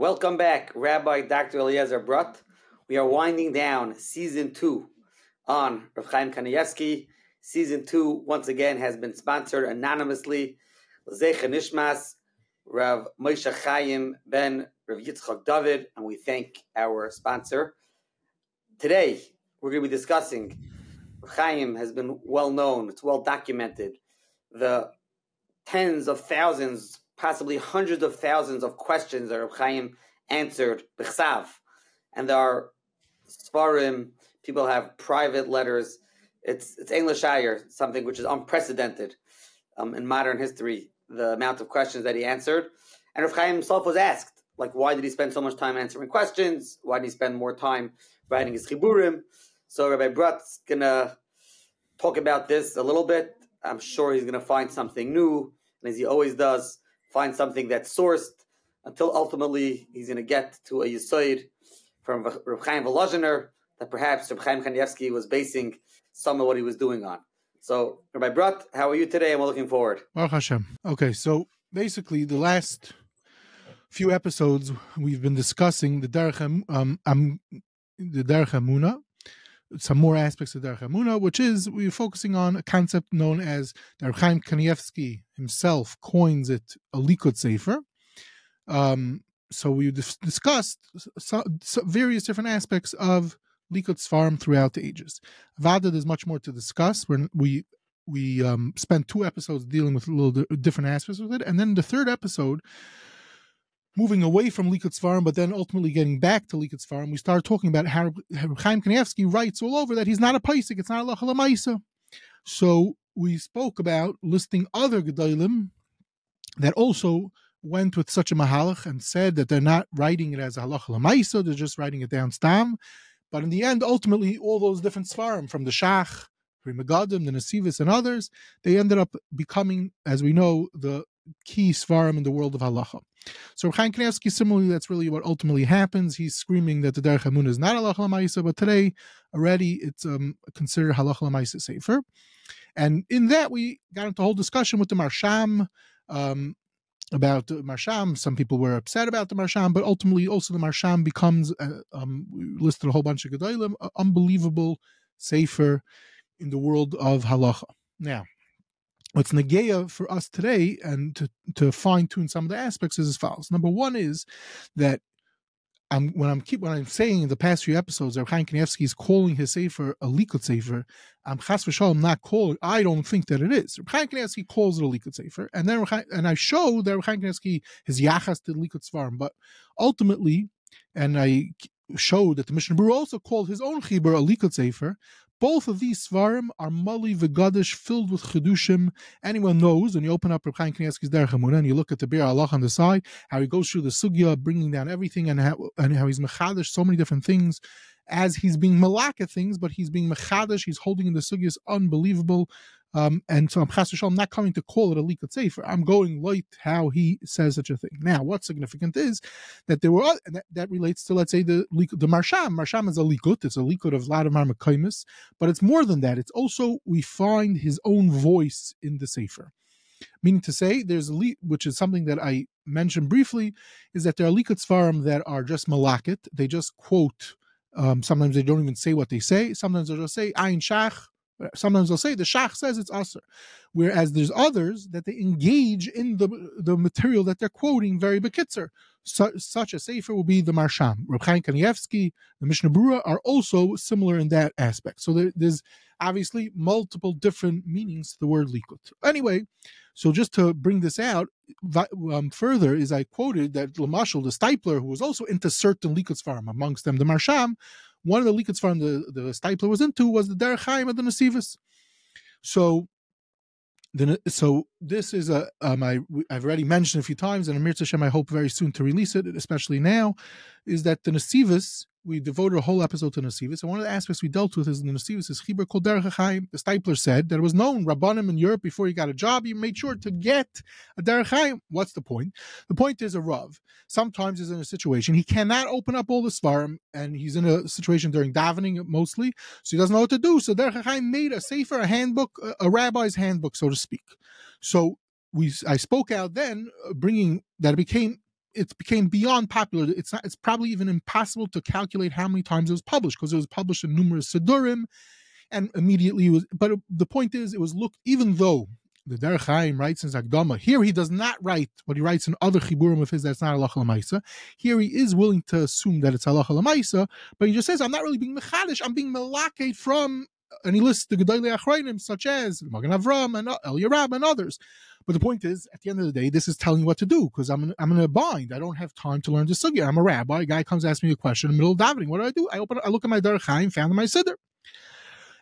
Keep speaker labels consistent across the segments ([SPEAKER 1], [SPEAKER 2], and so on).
[SPEAKER 1] Welcome back, Rabbi Dr. Eliezer Brodt. We are winding down season two on Rav Chaim Kanievsky. Season two, once again, has been sponsored anonymously. L'zecha Nishmas, Rav Moshe Chaim ben Rav Yitzchak David, and we thank our sponsor. Today, we're going to be discussing, Chaim has been well known, it's well documented, the tens of thousands, possibly hundreds of thousands of questions that Rav Chaim answered, B'chsav. And there are Svarim, people have private letters. It's it's English higher, something which is unprecedented um, in modern history, the amount of questions that he answered. And Rav Chaim himself was asked, like, why did he spend so much time answering questions? Why did he spend more time writing his chiburim? So Rabbi Brodt's gonna talk about this a little bit. I'm sure he's gonna find something new, and as he always does, find something that's sourced until ultimately he's gonna get to a yisoid from Reb Chaim Volozhiner that perhaps Reb Chaim Kanievsky was basing some of what he was doing on. So, Rabbi Brodt, how are you today? We're looking forward.
[SPEAKER 2] Baruch Hashem. Okay, so basically, the last few episodes we've been discussing the Derech um, the Derech Amuna, some more aspects of Derech Amuna, which is we're focusing on a concept known as Derech Chaim Kanievsky himself coins it a Likud Sefer. Um, so we dis- discussed so, so various different aspects of Likud Svarim throughout the ages. Vada, there's much more to discuss. We're, we we um, spent two episodes dealing with a little di- different aspects of it, and then the third episode, moving away from Likud Svarim, but then ultimately getting back to Likud Svarim, we started talking about how, Chaim Kanievsky writes all over that he's not a Paisik, it's not a Lachalamaisa. So we spoke about listing other Gedolim that also went with such a mahalach and said that they're not writing it as a halach lamaisa, they're just writing it down stam. But in the end, ultimately, all those different svarim from the Shach, Megadim, the Nasivis, and others, they ended up becoming, as we know, the key svarim in the world of halacha. So Chaim Kanievsky, similarly, that's really what ultimately happens. He's screaming that the Derech Hamun is not halacha lamaisa, but today already it's um, considered halacha lamaisa safer. And in that, we got into a whole discussion with the Marsham. Um, about the Marsham. Some people were upset about the Marsham, but ultimately also the Marsham becomes, uh, um, listed a whole bunch of Gedolim, uh, unbelievable safer in the world of halacha. Now, what's Nageya for us today and to, to fine tune some of the aspects is as follows. Number one is that I'm when I'm keep when I'm saying in the past few episodes that Chaim Kanievsky is calling his sefer a likud sefer. I'm chas v'shalom not calling. I don't think that it is. Chaim Kanievsky calls it a likud sefer, and then and I show that Chaim Kanievsky his yachas to likud svarim, but ultimately, and I showed that the Mishnah Berurah also called his own chibur a likud sefer, both of these svarim are mali v'gadish filled with chedushim. Anyone knows when you open up Reb Chaim Kanievsky's Derech and you look at the Bir Allah on the side, how he goes through the sugya, bringing down everything, and how, and how he's mechadish so many different things as he's being malak at things, but he's being mechadish. He's holding in the sugya is unbelievable. Um, and so I'm I'm not coming to call it a likud sefer. I'm going light how he says such a thing. Now, what's significant is that there were that, that relates to let's say the the marsham. Marsham is a likud. It's a likud of of marmakaimis, but it's more than that. It's also we find his own voice in the sefer. Meaning to say, there's a leak, which is something that I mentioned briefly, is that there are likud svarim that are just malakit. They just quote. Um, sometimes they don't even say what they say. Sometimes they'll just say ayin shach Sometimes they'll say the shach says it's aser, whereas there's others that they engage in the the material that they're quoting very bekitzer. Su- such a sefer will be the Marsham. Reb Chaim Kanievsky, the Mishnah Berurah are also similar in that aspect. So there, there's obviously multiple different meanings to the word likut. Anyway, so just to bring this out um, further, is I quoted that Lamashal, the Steipler, who was also into certain likut farm, amongst them the Marsham, one of the liquids farm the, the Steipler was into was the Derech Chaim of the Nasivis. So the, so this is a um, I, I've already mentioned a few times, and Amir Tashem I hope very soon to release it, especially now, is that the Nasivis we devoted a whole episode to Nasivis, and one of the aspects we dealt with is the Nasivis is Chibur Kol Derech Chaim. The Steipler said that it was known Rabbanim in Europe before he got a job, he made sure to get a Derech Chaim. What's the point? The point is a Rav sometimes is in a situation he cannot open up all the Svarim, and he's in a situation during davening mostly, so he doesn't know what to do. So Derech Chaim made a safer, a handbook, a rabbi's handbook, so to speak. So we, I spoke out then, uh, bringing that it became it became beyond popular. It's not. It's probably even impossible to calculate how many times it was published because it was published in numerous sidurim, and immediately was. But the point is, it was looked even though the Derech Chaim writes in Zagdama. Here he does not write what he writes in other chiburim of his that's not halacha lemaisa. Here he is willing to assume that it's halacha lemaisa, but he just says, "I'm not really being mechadish. I'm being melaked from." And he lists the Gedolei Achrayim such as Magen Avram and uh, El Yerab and others. But the point is, at the end of the day, this is telling you what to do because I'm I'm in a bind. I don't have time to learn the sugya. I'm a rabbi. A guy comes ask me a question in the middle of davening. What do I do? I open. I look at my Derech Chaim, found my siddur.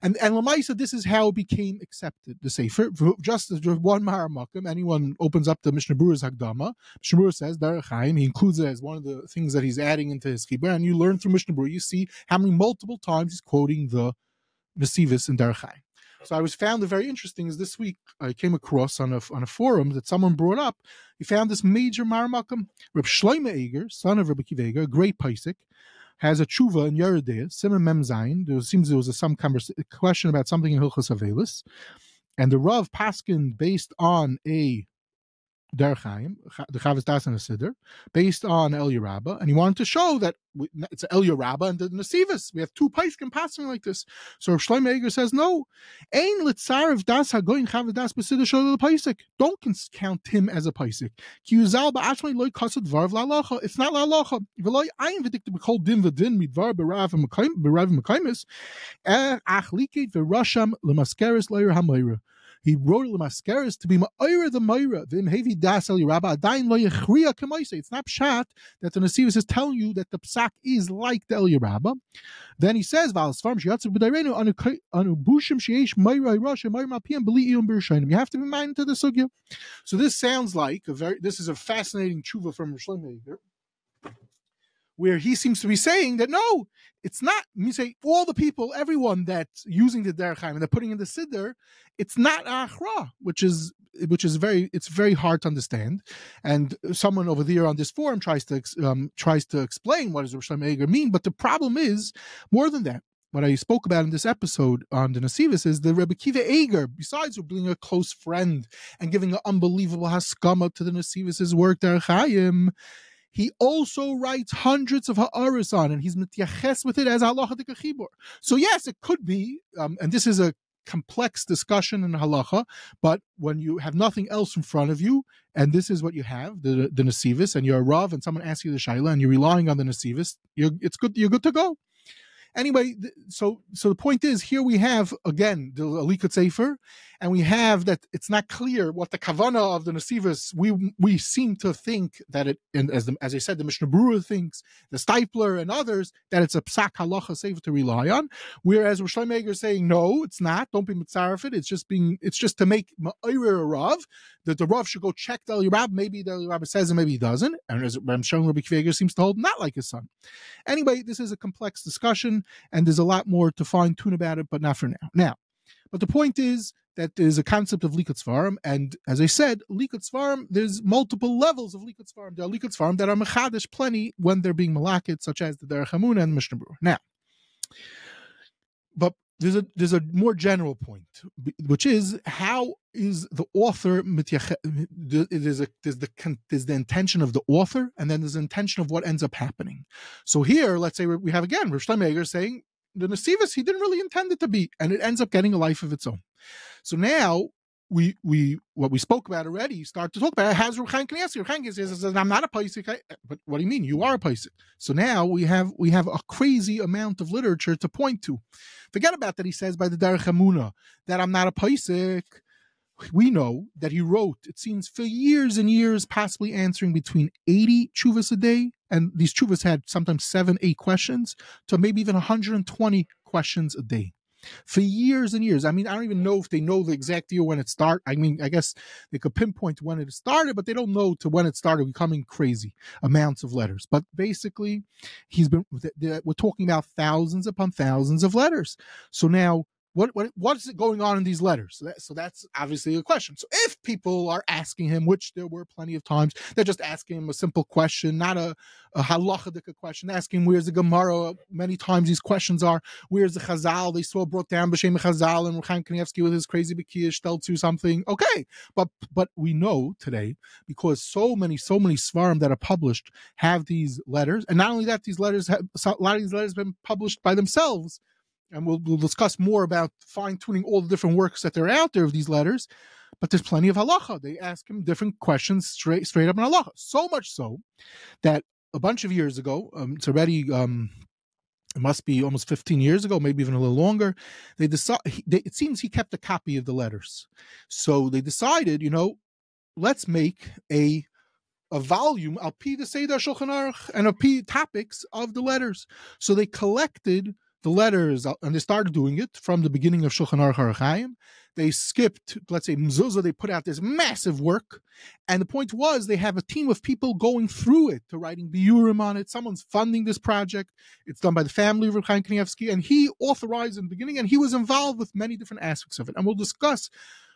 [SPEAKER 2] And and Lamaisa, this is how it became accepted. The Sefer, just as one Maharamakam, anyone opens up the Mishnah Berurah's Hagdama, Mishnah Berurah says Derech Chaim, he includes it as one of the things that he's adding into his Chibur, and you learn through Mishnah Berurah, you see how many multiple times he's quoting the Nesivis in Derech Chaim. So I was found it very interesting is this week I came across on a on a forum that someone brought up. He found this major Marmakam, Reb Shloime Eger, son of Reb Akiva a great Paisik, has a tshuva in Yeridea, Simon Memzain. There seems there was a, some question about something in Hilchas Avelis, and the Rav Paskin based on a Derech Chaim, the Chavos Das and the Siddur, based on El Yerabba, and he wanted to show that we, it's El Yerabba and the Nesivis. We have two Paiskim passing like this. So Shlomo Eger says, no, Ein Litzarev Das Hagoyin Chavos Das Shol the Paisik. Don't count him as a Paisik. Ki Yuzal Ba'achmei Loy Kasad Varv La'alacha. It's not La'alacha. V'loy Ayin V'dik B'kol Din V'din Midvar B'rav M'kaimis. Eh Ach Liket V'rasham L'maskeres Loyer HaMoira. He wrote it Lamaskeris to be Ma'ira the Myra, Vim Hevi Das El Rabba, Adain Lo Yechriya Kamaisa. It's not Pshat that the Nasivis is telling you that the Psak is like the El Rabba. Then he says, Valas Farm Shiatsu B'dairenu Anu Bushim Sheish Myra Russia Myra Mapiam Beli'ium Birshainim. You have to be minded to the Sugya. So this sounds like a very, this is a fascinating tshuva from Shlomo where he seems to be saying that no, it's not. You say all the people, everyone that's using the derech and they're putting in the siddur, it's not achra, which is which is very it's very hard to understand. And someone over there on this forum tries to um, tries to explain what does Rosh Eger mean, but the problem is more than that. What I spoke about in this episode on the Nasivis is the Reb Akiva Eger, besides being a close friend and giving an unbelievable haskama to the Nasivis' work, Derech he also writes hundreds of ha'aris on, and he's mityaches with it as halacha chibur. So yes, it could be, um, and this is a complex discussion in halacha, but when you have nothing else in front of you, and this is what you have, the the nasivis, and you're a rav, and someone asks you the shaila, and you're relying on the nasivis, it's good, you're good to go. Anyway, so so the point is here we have again the Alikut Sefer, and we have that it's not clear what the kavana of the Nasivas. We we seem to think that it, and as the, as I said, the Mishnah Berurah thinks, the Steipler and others that it's a psak halacha sefer to rely on. Whereas Rosh is saying no, it's not. Don't be mitzarefit. It's just being. It's just to make ma'ir a rav that the rav should go check the Rab. Maybe the Rab says it, maybe he doesn't. And as I'm showing, Rabbi Kveger seems to hold not like his son. Anyway, this is a complex discussion, and there's a lot more to fine tune about it, but not for now. Now, but the point is that there's a concept of likut svarim, and as I said, likut svarim, there's multiple levels of likut svarim. There are likut svarim that are mechadish plenty when they're being malakit, such as the derech hamuna and mishnah Berurah. Now, but there's a there's a more general point, which is how is the author there's a there's the there's the intention of the author, and then there's the intention of what ends up happening. So here, let's say we have again Rosh saying the Nasivis, he didn't really intend it to be, and it ends up getting a life of its own. So now we we what we spoke about already start to talk about has Ruchain Knesset. Ruchain says, "I'm not a Paisik." Uh, but what do you mean? You are a Paisik. So now we have we have a crazy amount of literature to point to. Forget about that. He says by the Derech Hamuna that I'm not a Paisik. We know that he wrote, it seems, for years and years, possibly answering between 80 chuvas a day, and these chuvas had sometimes seven, eight questions, to maybe even 120 questions a day for years and years. I mean, I don't even know if they know the exact year when it started. I mean, I guess they could pinpoint when it started, but they don't know to when it started becoming crazy amounts of letters. But basically, he's been, we're talking about thousands upon thousands of letters. So now, what what what is it going on in these letters? So, that, so that's obviously a question. So if people are asking him, which there were plenty of times, they're just asking him a simple question, not a, a question, asking where's the Gemara. Many times these questions are where's the Chazal? They saw brought down B'Shem Chazal and Chaim Kanievsky with his crazy Bekiah to something. Okay, but but we know today because so many so many svarim that are published have these letters, and not only that, these letters have a lot of these letters have been published by themselves and we'll, we'll discuss more about fine tuning all the different works that are out there of these letters. But there's plenty of halacha. They ask him different questions straight straight up in halacha. So much so that a bunch of years ago, um, it's already um, it must be almost 15 years ago, maybe even a little longer. They decided. it seems he kept a copy of the letters, so they decided, you know, let's make a a volume al pi the Seder Shulchan Aruch and a p topics of the letters. So they collected the letters, uh, and they started doing it from the beginning of Shulchan Aruch Chaim. They skipped, let's say, Mezuzah, they put out this massive work. And the point was they have a team of people going through it to writing biurim on it. Someone's funding this project. It's done by the family of Reb Chaim Kanievsky, and he authorized in the beginning, and he was involved with many different aspects of it. And we'll discuss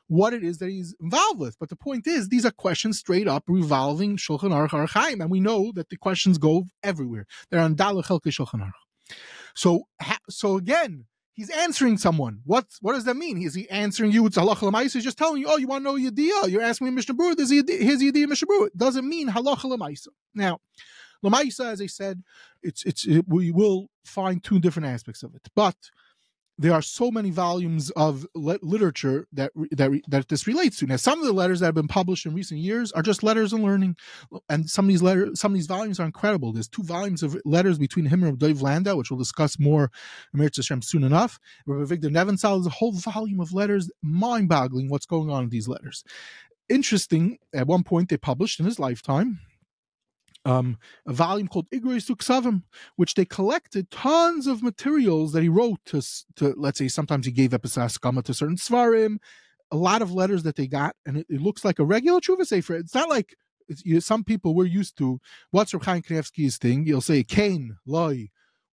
[SPEAKER 2] what it is that he's involved with. But the point is, these are questions straight up revolving Shulchan Aruch Chaim, and we know that the questions go everywhere. They're on Dalach Chelke Shulchan Aruch. So, so again, he's answering someone. What what does that mean? Is he answering you? It's halacha lemaisa. He's just telling you, oh, you want to know yediyah? You're asking me Mishnah Berurah. There's his yediyah Mishnah Berurah. It doesn't mean halacha lemaisa. Now, lemaisa, as I said, it's it's it, we will find two different aspects of it, but there are so many volumes of le- literature that that that this relates to. Now, some of the letters that have been published in recent years are just letters and learning, and some of these letters, some of these volumes are incredible. There's two volumes of letters between him and Dov Landau, which we'll discuss more, Emir Hashem, soon enough. Rabbi Avigdor Nebenzahl is a whole volume of letters, mind-boggling what's going on in these letters. Interesting. At one point, they published in his lifetime um, a volume called Igre Suksavim, which they collected tons of materials that he wrote to, to let's say, sometimes he gave episaskama to certain svarim, a lot of letters that they got, and it, it looks like a regular Tshuva Sefer. It's not like you know, some people we're used to. What's Reb Chaim thing? You'll say Kain, Loi,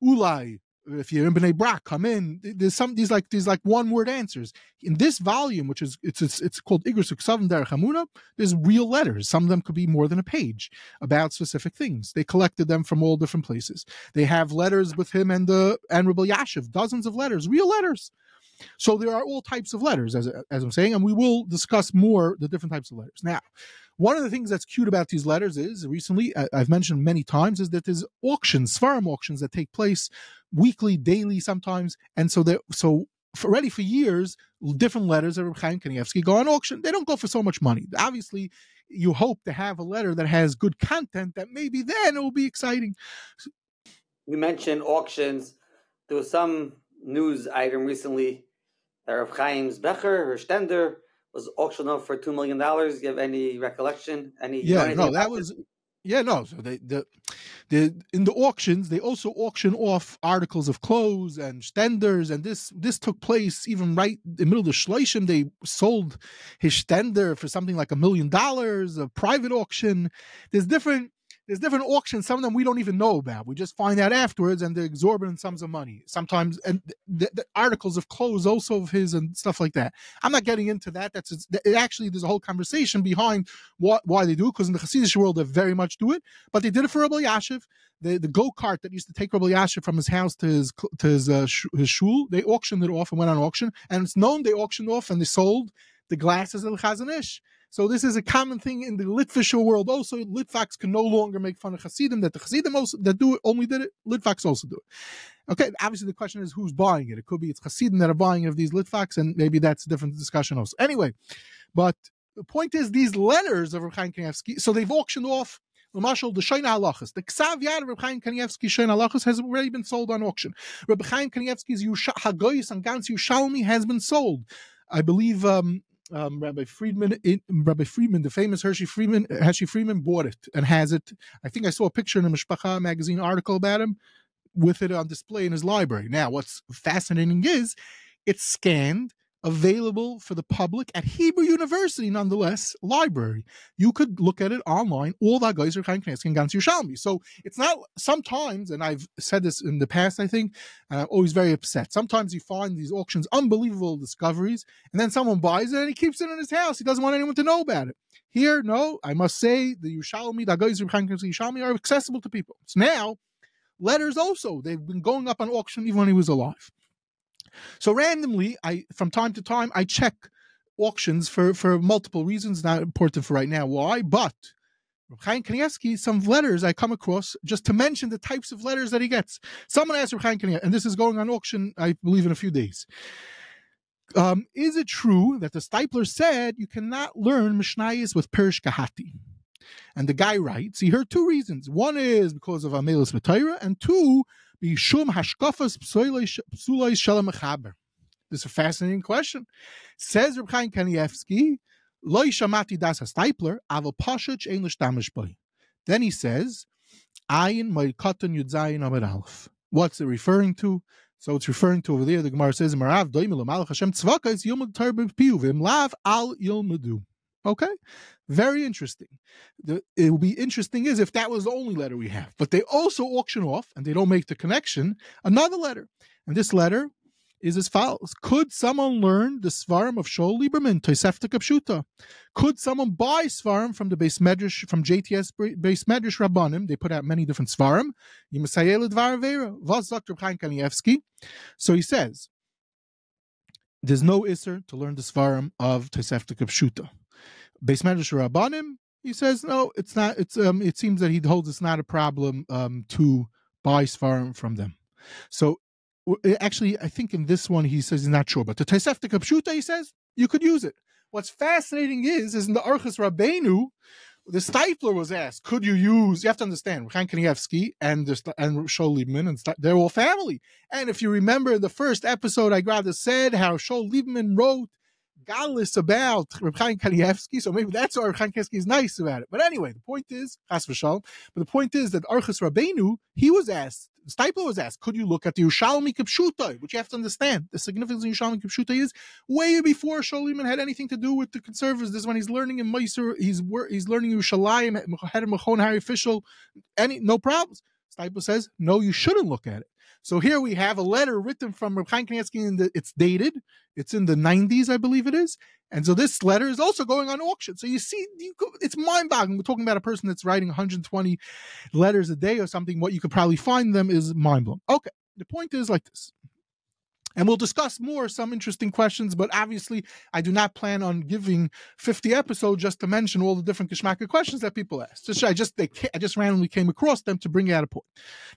[SPEAKER 2] Ulai, if you're in Bnei Brak, come in. There's some these like these like one word answers in this volume, which is it's it's, it's called Seven Derech Hamuna. There's real letters. Some of them could be more than a page about specific things. They collected them from all different places. They have letters with him and the and Rabbi Yashiv, dozens of letters, real letters. So there are all types of letters, as as I'm saying, and we will discuss more the different types of letters now. One of the things that's cute about these letters is recently, I've mentioned many times, is that there's auctions, farm auctions that take place weekly, daily, sometimes, and so they're so already for years, different letters of Chaim Kanievsky go on auction. They don't go for so much money. Obviously, you hope to have a letter that has good content that maybe then it will be exciting.
[SPEAKER 1] We mentioned auctions. There was some news item recently that Rav Chaim's Becher or Stender was auctioned off for two million dollars. You have any recollection? Any?
[SPEAKER 2] Yeah, no, that was. Yeah, no. So they the, the in the auctions they also auction off articles of clothes and stenders, and this this took place even right in the middle of the shloshim. They sold his stender for something like a million dollars, a private auction. There's different there's different auctions. Some of them we don't even know about. We just find out afterwards, and they're exorbitant sums of money. Sometimes, and the, the articles of clothes also of his and stuff like that. I'm not getting into that. That's it actually there's a whole conversation behind what why they do because in the Hasidic world they very much do it, but they did it for Rabbi Yashiv. The the go kart that used to take Rabbi Yashiv from his house to his to his uh, sh- his shul, they auctioned it off and went on auction, and it's known they auctioned off and they sold the glasses of the Chazon Ish. So this is a common thing in the Litvisher world. Also, Litvaks can no longer make fun of Hasidim. That the Hasidim also, that do it only did it. Litvaks also do it. Okay, obviously the question is who's buying it. It could be it's Hasidim that are buying of these Litvaks, and maybe that's a different discussion also. Anyway, but the point is these letters of Reb Chaim Kanievsky. So they've auctioned off. The Marshal the Shoina Halachas, the Ksav Yad Reb Chaim Kanievsky Shoina Halachas has already been sold on auction. Reb Chaim Kanievsky's Hagoyis and Gans Yushalmi has been sold. I believe um, um, Rabbi Friedman, Rabbi Friedman, the famous Hershey Friedman, Hershey Friedman bought it and has it. I think I saw a picture in a Mishpacha magazine article about him with it on display in his library. Now, what's fascinating is it's scanned available for the public at Hebrew University, nonetheless, library. You could look at it online. All that guys are Chaim Kanievsky and Gans Yerushalmi. So it's not sometimes, and I've said this in the past, I think, and I'm always very upset. Sometimes you find these auctions unbelievable discoveries, and then someone buys it and he keeps it in his house. He doesn't want anyone to know about it. Here, no, I must say the Yerushalmi, the guys Yerushalmi are accessible to people. So now, letters also, they've been going up on auction even when he was alive. So randomly, I from time to time I check auctions for for multiple reasons, not important for right now. Why? But Chaim Kanievsky, some letters I come across just to mention the types of letters that he gets. Someone asked Chaim Kanievsky, and this is going on auction, I believe, in a few days. Um, is it true that the Steipler said you cannot learn Mishnayis with Perish Kehati? And the guy writes, he heard two reasons. One is because of Amelis Matayra, and two, This is a fascinating question. Says Reb Chaim Kanievsky, Loi Shamati Das Steipler, Aval Pashach Ein L'shtamish Boy. Then he says, Ayin Moy Katan Yudzayin Amid Alf. What's it referring to? So it's referring to over there, the Gemara says, Marav Malach Hashem Tzvaka is Yomad Tarbiv Piu, Vim Lav Al Yilmadu. Okay, very interesting. The, it will be interesting is if that was the only letter we have, but they also auction off and they don't make the connection another letter, and this letter is as follows: Could someone learn the Svarim of Shaul Lieberman Tosefta Kapshuta? Could someone buy Svarim from the base medrash from JTS Beis Medrash Rabbanim? They put out many different Svarim. So he says. There's no isser to learn the svarim of Tosefta Kapshuta. Beis Medrash Rabbanim, he says no, it's not. It's um, it seems that he holds it's not a problem um to buy Svarim from them. So actually, I think in this one he says he's not sure, but the Tosefta Kapshuta he says you could use it. What's fascinating is, is in the Archas Rabbeinu, the Steipler was asked, could you use, you have to understand, Chaim Kanievsky and, the, and Shaul Lieberman, and they're all family. And if you remember the first episode, I rather said how Shaul Lieberman wrote Galus about Reb Chaim Kanievsky, so maybe that's why Reb Chaim Kanievsky is nice about it. But anyway, the point is, Chas v'shal, but the point is that Archas Rabbeinu, he was asked, Steipler was asked, could you look at the Yerushalmi Kipshuta, which you have to understand. The significance of Yerushalmi Kipshuta is way before Sholiman had anything to do with the conservatives. This is when he's learning in Meiser, he's he's learning Yerushalayim, head of Machon Harry Fischel, any no problems. Steipler says, no, you shouldn't look at it. So here we have a letter written from Reb Chaim Kanievsky, and it's dated. It's in the 90s, I believe it is. And so this letter is also going on auction. So you see, you could, it's mind-boggling. We're talking about a person that's writing 120 letters a day or something. What you could probably find them is mind-blowing. Okay, the point is like this. And we'll discuss more some interesting questions, but obviously I do not plan on giving 50 episodes just to mention all the different Kishmaka questions that people ask. Just I just I just randomly came across them to bring out a point.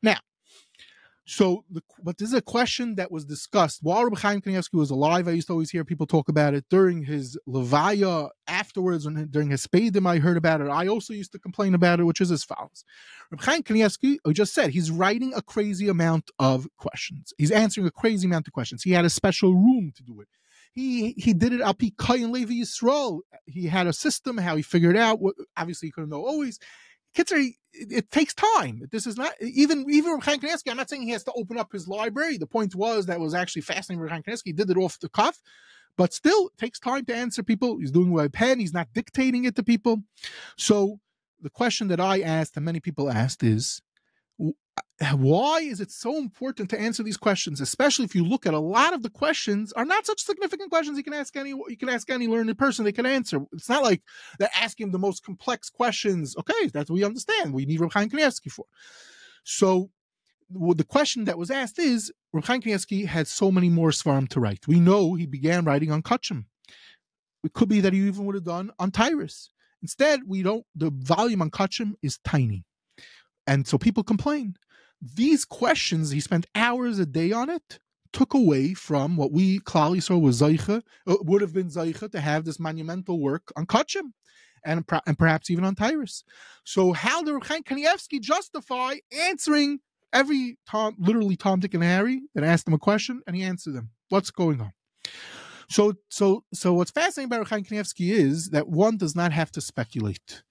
[SPEAKER 2] Now, so, the, but this is a question that was discussed while Rabbi Chaim Kanievsky was alive. I used to always hear people talk about it during his Levaya afterwards, and during his Spadim, I heard about it. I also used to complain about it, which is as follows. Rabbi Chaim Kanievsky, I just said, he's writing a crazy amount of questions. He's answering a crazy amount of questions. He had a special room to do it. He he did it Alpi Kayan Levi Yisrael. He had a system, how he figured out. What, obviously, he couldn't know always kids are it, takes time. This is not even even Chaim Kanievsky. I'm not saying he has to open up his library. The point was that was actually fascinating. Chaim Kanievsky he did it off the cuff, but still it takes time to answer people. He's doing it by pen. He's not dictating it to people. So the question that I asked and many people asked is, why is it so important to answer these questions especially if you look at a lot of the questions are not such significant questions you can ask any you can ask any learned person they can answer. It's not like they're asking the most complex questions. Okay that's what we understand. We need Reb Kanievsky for. So well, the question that was asked is Reb Kanievsky had so many more svarim to write. We know he began writing on Kachim it could be that he even would have done on Tyrus. Instead we don't the volume on Kachim is tiny and so people complain these questions, he spent hours a day on it, took away from what we Klal saw was Zaycha, uh, would have been Zaycha to have this monumental work on Kachim and, and perhaps even on Tyrus. So how did Chaim Kanievsky justify answering every Tom, literally Tom, Dick, and Harry that asked him a question and he answered them? What's going on? So, so, so what's fascinating about Chaim Kanievsky is that one does not have to speculate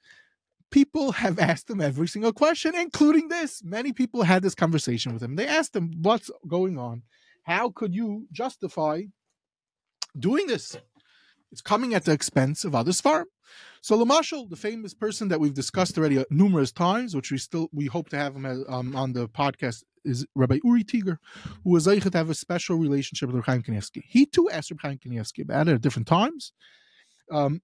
[SPEAKER 2] people have asked him every single question, including this. Many people had this conversation with him. They asked him, What's going on? How could you justify doing this. It's coming at the expense of others' Svarim. So Lamashal, the famous person that we've discussed already numerous times, which we still we hope to have him as, um, on the podcast, is Rabbi Uri Tiger, who was able to have a special relationship with Chaim Kanievsky. He too asked Rabbi Chaim Kanievsky about it at different times. Um,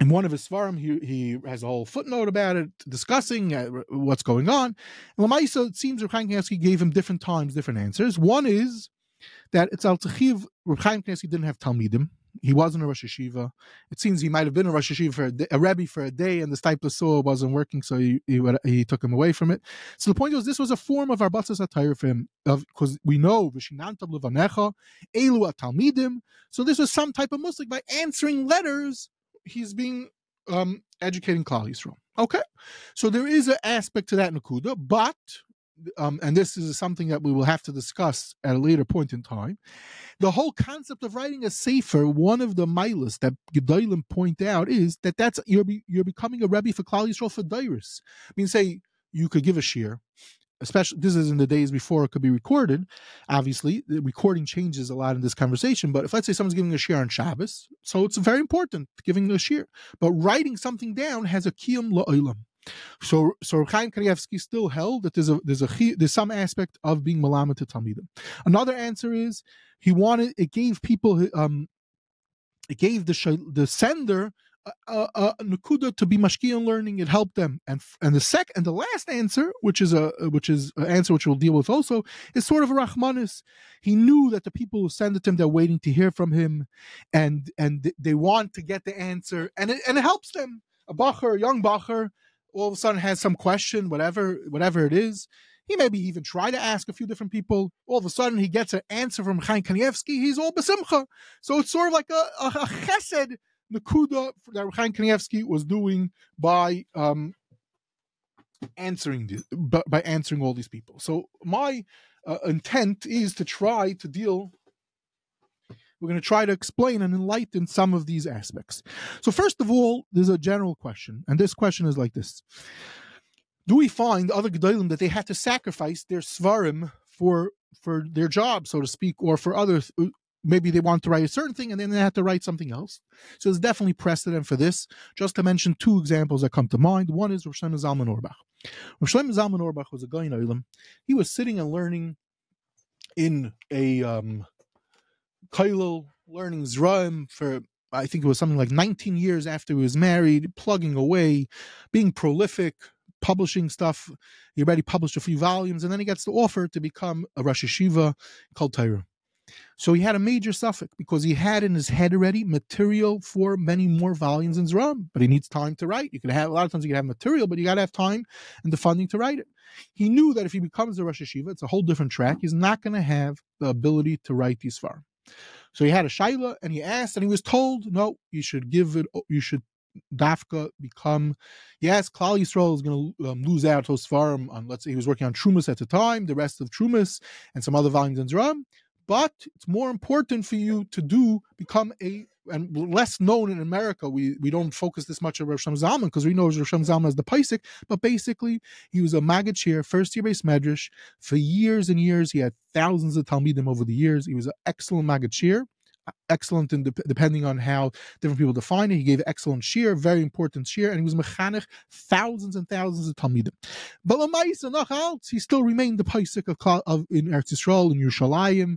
[SPEAKER 2] in one of his svarim, he, he has a whole footnote about it, discussing uh, what's going on. And Lamaisa, it seems Reb Chaim Kanievsky gave him different times, different answers. One is that it's al Tzachiv, Reb Chaim Kanievsky didn't have Talmidim. He wasn't a Rosh Hashiva. It seems he might have been a Rosh Hashiva for a, day, a Rebbe for a day, and this type of soul wasn't working, so he, he, he took him away from it. So the point was, this was a form of Arbatzas Atayr for him, because we know Vishinantab Levanecha, Elu Talmidim. So this was some type of Muslim by answering letters he's being um, educating Klal Yisrael. Okay, so there is an aspect to that Nakuda, but um, and this is something that we will have to discuss at a later point in time. The whole concept of writing a sefer, one of the milas that Gedolim point out is that that's you're be, you're becoming a rebbe for Klal Yisrael for Dairis. I mean, say you could give a shir, especially this is in the days before it could be recorded. Obviously, the recording changes a lot in this conversation. But if let's say someone's giving a shir on Shabbos, so it's very important giving a shir. But writing something down has a kiyum la'olam. So, so Chaim Kanievsky still held that there's a there's a there's some aspect of being malama to talmidim. Another answer is he wanted it gave people um it gave the the sender a, a, nakuda to be mashkiyan learning. It helped them, and and the sec and the last answer, which is a which is an answer which we'll deal with also, is sort of a rachmanis. He knew that the people who send it to him, they're waiting to hear from him, and and they want to get the answer, and it, and it helps them. A bacher, a young bacher, all of a sudden has some question, whatever whatever it is. He maybe even try to ask a few different people. All of a sudden, he gets an answer from Chaim Kanievsky. He's all besimcha. So it's sort of like a, a, a chesed Nakuda that Chaim Kanievsky was doing by um, answering the, by answering all these people. So my uh, intent is to try to deal. We're going to try to explain and enlighten some of these aspects. So first of all, there's a general question, and this question is like this: Do we find other gedolim that they had to sacrifice their svarim for for their job, so to speak, or for other maybe they want to write a certain thing and then they have to write something else. So there's definitely precedent for this. Just to mention two examples that come to mind. One is Rosh Zalman Auerbach. Rosh Zalman Auerbach was a guy in Olam. He was sitting and learning in a um, Kailul, learning Zraim for I think it was something like 19 years after he was married, plugging away, being prolific, publishing stuff. He already published a few volumes, and then he gets the offer to become a Rosh Hashiva called Torah. So he had a major suffix because he had in his head already material for many more volumes in Zram, but he needs time to write. You can have a lot of times you can have material, but you got to have time and the funding to write it. He knew that if he becomes a Rosh Hashiva, it's a whole different track. He's not going to have the ability to write these far. So he had a shaila and he asked, and he was told, no, you should give it, you should Dafka become, yes, Klal Yisrael is going to um, lose out to Svarim on, let's say he was working on Trumas at the time, the rest of Trumas and some other volumes in Zram, but it's more important for you to do become a and less known in America. We we don't focus this much on Rosh Zalman because we know Rosh Zalman as the Paisik, but basically he was a Maggid chair, first year base medrash for years and years. He had thousands of Talmidim over the years. He was an excellent Maggid chair excellent in de- depending on how different people define it. He gave excellent shear, very important shear, and he was mechanech thousands and thousands of talmidim. But Lamaise and Achal, he still remained the paisik of, of in Eretz Yisrael in Yerushalayim,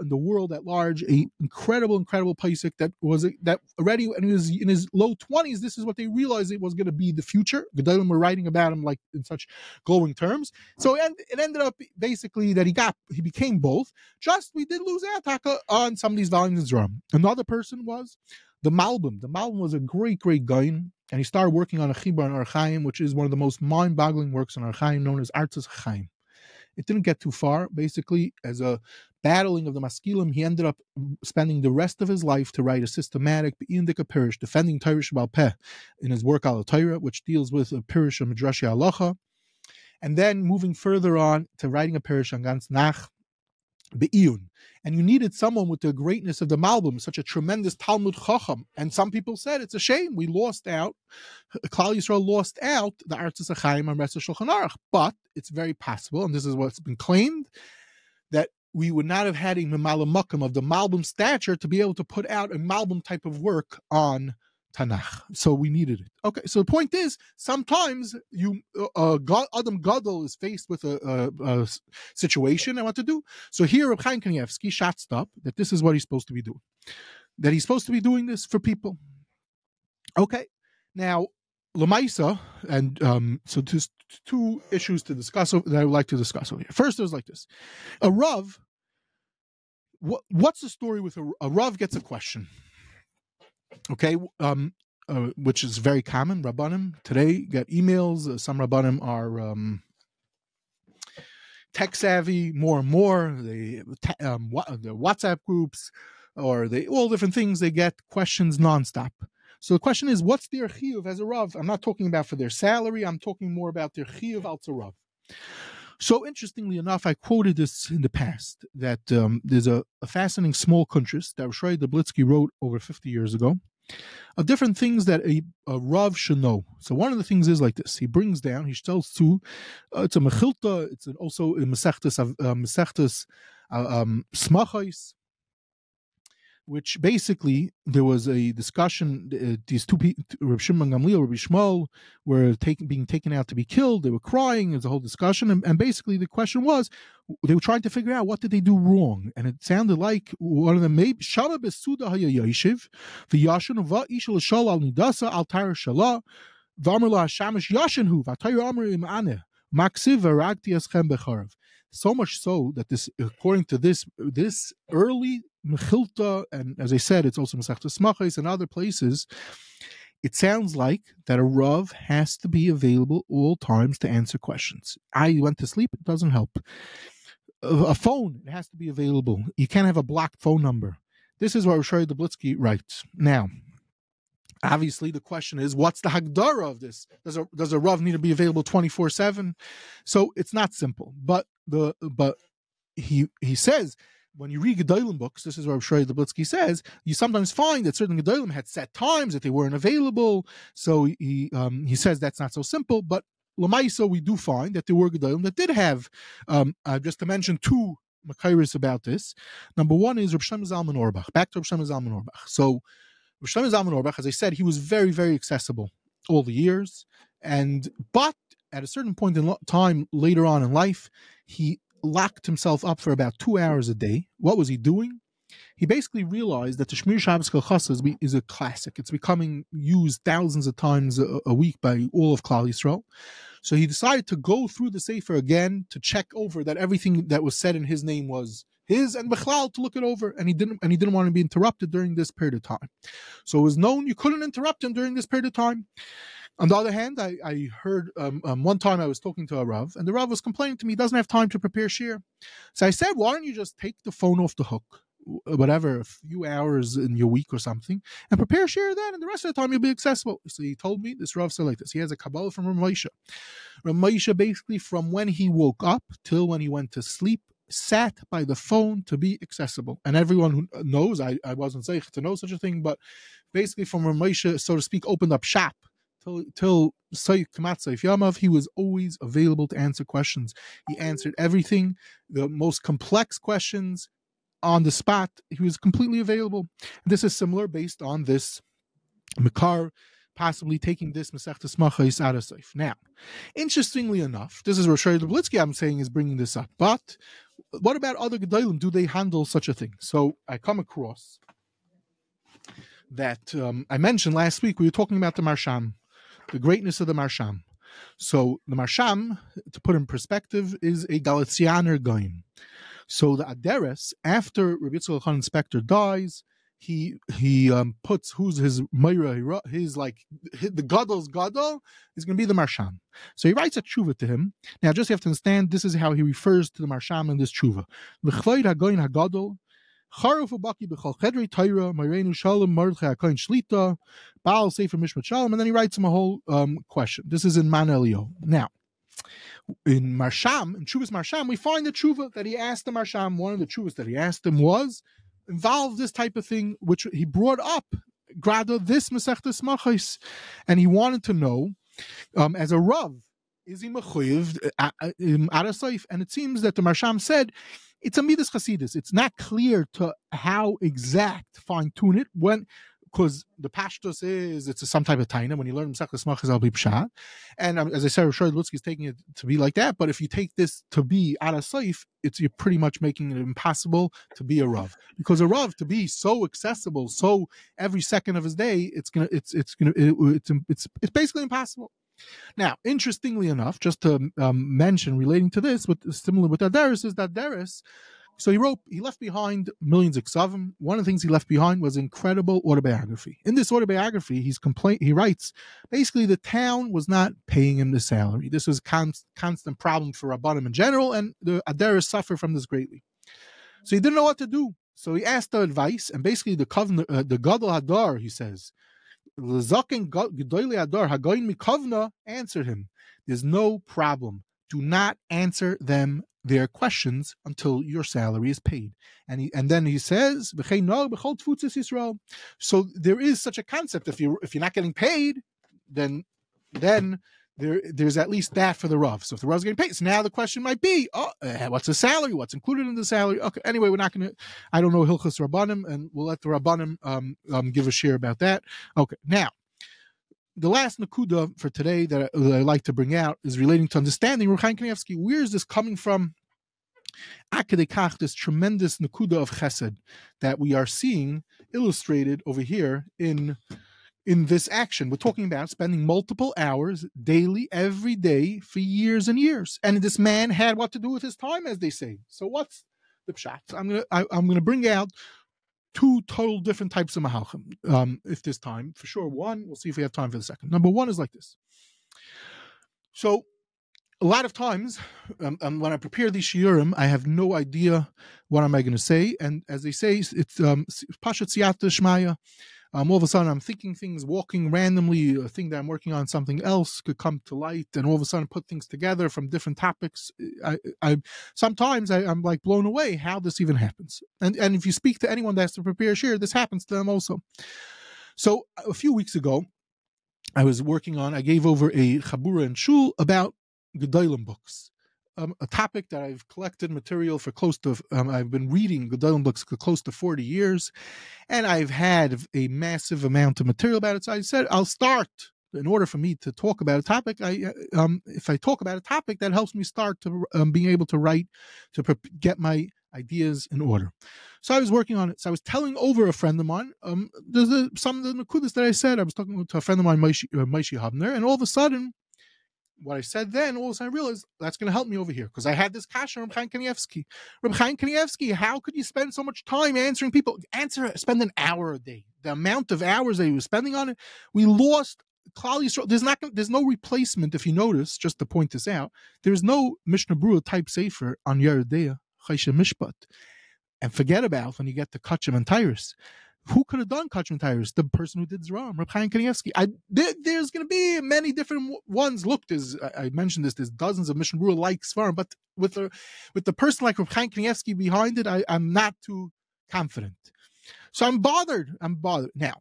[SPEAKER 2] in the world at large, a incredible, incredible paisik that was that already when he was in his low twenties. This is what they realized it was going to be the future. Gedolim were writing about him like in such glowing terms. So and it ended up basically that he got he became both. Just we did lose Ataka on some of these volumes in Zram. Another person was the Malbim. The Malbim was a great, great guy, and he started working on a Chibur on Archaim, which is one of the most mind-boggling works on Archaim, known as Artzas Chaim. It didn't get too far. Basically, as a battling of the Maskilim, he ended up spending the rest of his life to write a systematic Be'indika Pirish, defending Torah Shabal Peh in his work Al Torah, which deals with a Pirish of Midrashi Alocha. And then moving further on to writing a Pirish on Gans Nach, Be'iyun. And you needed someone with the greatness of the Malbim, such a tremendous Talmud Chacham. And some people said it's a shame we lost out. Klal Yisrael lost out the Artzis Achaim and Rest Shulchan Aruch. But it's very possible, and this is what's been claimed, that we would not have had a Malamakum of the Malbim stature to be able to put out a Malbim type of work on Tanakh. So we needed it. Okay, so the point is, sometimes you, uh, God, Adam Gadol is faced with a, a, a, situation and what to do. So here, Reb Chaim Kanievsky shots up that this is what he's supposed to be doing. That he's supposed to be doing this for people. Okay, now Lamaisa, and um, so just two issues to discuss that I would like to discuss over here. First, there's like this: a Rav. What, what's the story with a, a Rav gets a question? Okay, um, uh, which is very common. Rabbanim today get emails. Uh, some Rabbanim are um, tech savvy more and more. They um, the WhatsApp groups or they all different things. They get questions nonstop. So the question is, what's their chiyuv as a rav? I'm not talking about for their salary. I'm talking more about their chiyuv al rav. So interestingly enough, I quoted this in the past that um, there's a, a, fascinating small contrast that Roshai Dublitzky wrote over 50 years ago of different things that a, a Rav should know. So one of the things is like this. He brings down, he tells to, uh, it's a Mechilta, it's an, also a Mesechtes, uh, Mesechtes uh, um, Smachais, which basically there was a discussion. Uh, these two people, Reb Shimon Gamliel, Rabbi Yishmael, were taken, being taken out to be killed. They were crying. Was a whole discussion, and, and, basically the question was, they were trying to figure out what did they do wrong, and it sounded like one of them maybe Shama besuda hayayishiv, the yashin va ishal shal al nidasa al tayr shala, v'amr la shamish yashinhu v'atayr amr im ane maksiv v'ragti eschem becharav. So much so that this, according to this, this early Mechilta, and as I said, it's also Masechta Smachos and other places. It sounds like that a Rav has to be available all times to answer questions. I went to sleep, it doesn't help. A phone, it has to be available. You can't have a blocked phone number. This is what Roshai Dublitzky writes. Now, obviously the question is what's the hagdara of this does a does a rav need to be available 24 7 so it's not simple but the but he he says when you read Gedolim books, this is what Shrei Dublitzky says, you sometimes find that certain Gedolim had set times that they weren't available. So he um, he says that's not so simple. But Lamaisa, we do find that there were Gedolim that did have, um, uh, just to mention two Makairis about this. Number one is Rav Shlomo Zalman Auerbach, Back to Rav Shlomo Zalman Auerbach. So Rav Shlomo Zalman Auerbach, as I said, he was very, very accessible all the years. And but at a certain point in time later on in life, he locked himself up for about two hours a day. What was he doing? He basically realized that the Shmiras Shabbos Kehilchasa is a classic. It's becoming used thousands of times a, a, week by all of Klal Yisrael. So he decided to go through the Sefer again to check over that everything that was said in his name was his and Bechlal to look it over, and he didn't and he didn't want to be interrupted during this period of time. So it was known you couldn't interrupt him during this period of time. On the other hand, I, I heard um, um, one time I was talking to a Rav, and the Rav was complaining to me he doesn't have time to prepare shir. So I said, why don't you just take the phone off the hook, whatever, a few hours in your week or something, and prepare shir then, and the rest of the time you'll be accessible. So he told me, this Rav said like this. He has a Kabbalah from Ramesha. Ramesha basically from when he woke up till when he went to sleep, sat by the phone to be accessible. And everyone who knows, I, I wasn't saying to know such a thing, but basically from Ramesha, so to speak, opened up shop till till Sayyid Yamav, he was always available to answer questions. He answered everything, the most complex questions on the spot. He was completely available. This is similar based on this Makar possibly taking this Masechtas Machais out of Seif. Now, interestingly enough, this is Roshai Dublitzky I'm saying is bringing this up, but what about other Gedolim? Do they handle such a thing? So I come across that um, I mentioned last week, we were talking about the Marsham the greatness of the Marsham. So the Marsham, to put in perspective, is a Galicianer Goim. So the Aderes, after Rabbi Yitzchak Elchanan Spektor dies, he he um, puts who's his Meira, his like his, the Gadol's Gadol is going to be the Marsham. So he writes a tshuva to him. Now, just you have to understand, this is how he refers to the Marsham in this tshuva. And then he writes him a whole um, question. This is in Man Elio. Now, in Marsham, in Chuvas Marsham, we find the Chuva that he asked the Marsham, one of the Chuvas that he asked him was, involved this type of thing, which he brought up, Grada, this Masechta Smachais, and he wanted to know, um, as a Rav, is he mechuyev uh, uh, um, at a? And it seems that the Marsham said it's a midas chasidus. It's not clear to how exact fine tune it when because the pashtus is it's a, some type of taina. When you learn Masechtas Machas, be pshat. And um, as I said, Rashad Lutzky is taking it to be like that. But if you take this to be out of safe, it's you're pretty much making it impossible to be a rav because a rav to be so accessible, so every second of his day, it's gonna, it's it's gonna, it, it's it's it's basically impossible. Now, interestingly enough, just to um, mention relating to this, with similar with Adaris, is that Daris so he wrote, he left behind millions of ksavim. One of the things he left behind was incredible autobiography. In this autobiography, he's complain he writes, basically the town was not paying him the salary. This was a const, constant problem for Rabbanim in general, and the Adaris suffered from this greatly. So he didn't know what to do. So he asked the advice, and basically the covenant, uh, the Gadol Hadar, he says, Lezakin Gedoyle Hadar Hagoyin Mikovna answered him. There's no problem. Do not answer them their questions until your salary is paid. And he, and then he says, so there is such a concept. If you if you're not getting paid, then then there there's at least that for the Rav. So if the Rav's getting paid, so now the question might be, oh, uh, what's the salary? What's included in the salary? Okay. Anyway, we're not going to. I don't know Hilchas Rabbanim, and we'll let the Rabbanim um, um, give a share about that. Okay. Now, the last nakuda for today that I, that I, like to bring out is relating to understanding Ruchaim Kanievsky. Where is this coming from? Akadekach, this tremendous nakuda of chesed that we are seeing illustrated over here in in this action. We're talking about spending multiple hours daily, every day, for years and years. And this man had what to do with his time, as they say. So what's the pshat? I'm gonna I, am going to i am going to bring out two total different types of mahalchim. Um, if this time, for sure. One, we'll see if we have time for the second. Number one is like this. So, a lot of times, um, um, when I prepare these shiurim, I have no idea what am I going to say, and as they say, it's um, pashat siyata shmaya. Um, all of a sudden, I'm thinking things, walking randomly, a thing that I'm working on, something else could come to light, and all of a sudden put things together from different topics. I, I sometimes I, am like blown away how this even happens. And and if you speak to anyone that has to prepare a share, this happens to them also. So a few weeks ago, I was working on. I gave over a chabura and shul about Gedolim books um, a topic that I've collected material for close to, um, I've been reading Gedolim books for close to 40 years, and I've had a massive amount of material about it. So I said, I'll start. In order for me to talk about a topic, I uh, um, if I talk about a topic, that helps me start to um, being able to write, to get my ideas in order. So I was working on it. So I was telling over a friend of mine, um, there's a, some of the nakudas that I said. I was talking to a friend of mine, Maishi, uh, Maishi and all of a sudden, what I said then, all of a sudden I realized that's going to help me over here because I had this kasha from Chaim Kanievsky. Reb Chaim Kanievsky, how could you spend so much time answering people? Answer, spend an hour a day. The amount of hours that he was spending on it, we lost. There's not there's no replacement if you notice. Just to point this out, there's no Mishnah Berurah type sefer on Yeridea Chaysha Mishpat, and forget about when you get to Kachim and Tyrus who could have done Kachman Tires? The person who did Zram, Reb Chaim Kanievsky. I, there, there's going to be many different ones. Look, there's I mentioned this. There's dozens of Mishnah Rule like Svarim, but with the with the person like Reb Chaim Kanievsky behind it, I, I'm not too confident. So I'm bothered. I'm bothered now.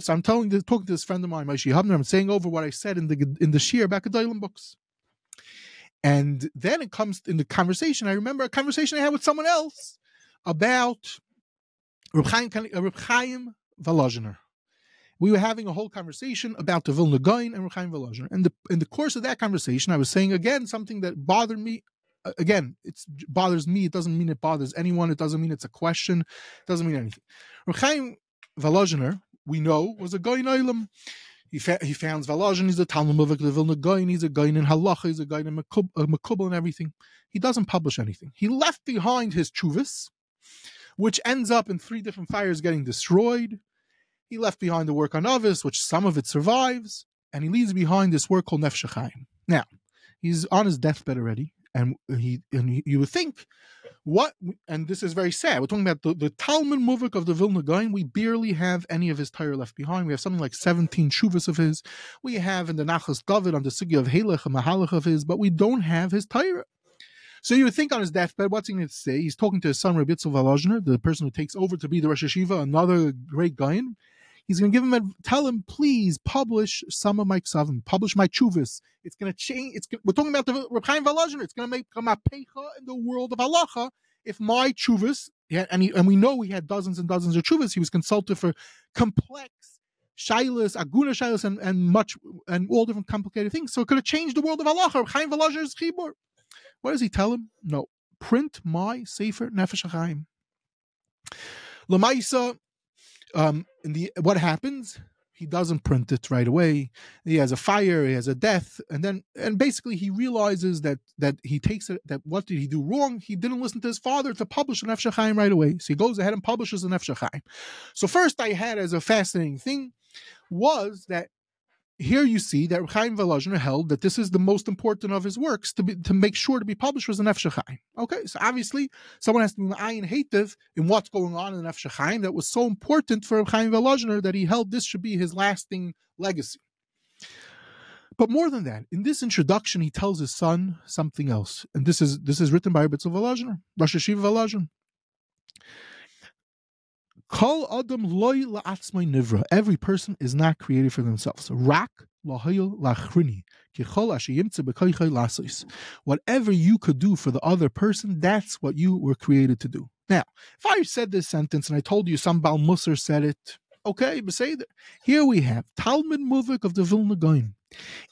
[SPEAKER 2] So I'm telling, this, talking to this friend of mine, Maishi Hubner. I'm saying over what I said in the in the Shir back at Doilim books. And then it comes in the conversation. I remember a conversation I had with someone else about Reb Chaim, uh. We were having a whole conversation about the Vilna Gaon and Reb Chaim. And the, in the course of that conversation, I was saying again something that bothered me. Uh, again, it bothers me. It doesn't mean it bothers anyone. It doesn't mean it's a question. It doesn't mean anything. Reb Chaim we know, was a Gaon Olam. He, fa- he founds Volozhin. He's a Talmud Muvik, the Vilna Gaon. He's a Gaon in Halacha. He's a Gaon in Makubal and everything. He doesn't publish anything. He left behind his Chuvis which ends up in three different fires getting destroyed. He left behind the work on Avis, which some of it survives, and he leaves behind this work called Nefesh. Now, he's on his deathbed already, and he and you would think what and this is very sad we're talking about the, the talmud muvik of the vilna gaon we barely have any of his tire left behind we have something like 17 shuvas of his we have in the nachas david on the sugya of halach and mahalach of his but we don't have his Torah so you would think on his deathbed, what's he going to say? He's talking to his son, Rabbi Yitzhak the person who takes over to be the Rosh Hashiva, another great guy. He's going to give him a, tell him, please publish some of my ksavim, publish my chuvas. It's going to change. It's we're talking about the Reb Chaim Volozhiner. It's going to make a mapecha in the world of halacha, if my chuvas, and, he, and we know he had dozens and dozens of chuvas, he was consulted for complex shilas, aguna shilas, and, and much and all different complicated things. So it could have changed the world of Allah. Chaim Volozhiner's chibur. What does he tell him? No, print my Sefer Nefesh Chaim. Lamaisa, um, in the what happens? He doesn't print it right away. He has a fire, he has a death, and then and basically he realizes that that he takes it that what did he do wrong? He didn't listen to his father to publish an Nefesh Chaim right away. So he goes ahead and publishes an Nefesh Chaim. So first I had as a fascinating thing was that here you see that Chaim Volozhiner held that this is the most important of his works to be, to make sure to be published was an Nefesh Chaim. Okay, so obviously someone has to be ayin hativ in what's going on in the Chaim that was so important for Chaim Volozhiner that he held this should be his lasting legacy. But more than that, in this introduction, he tells his son something else, and this is this is written by Reb Itzel Volozhiner, Rosh Hashiva Volozhiner. Kol adam loy la'atzmai nivra. Every person is not created for themselves. Rak lahayil lachrini. Whatever you could do for the other person, that's what you were created to do. Now, if I said this sentence and I told you some Bal Musar said it, okay, but say that. Here we have Talmud Muvik of the Vilna Gaon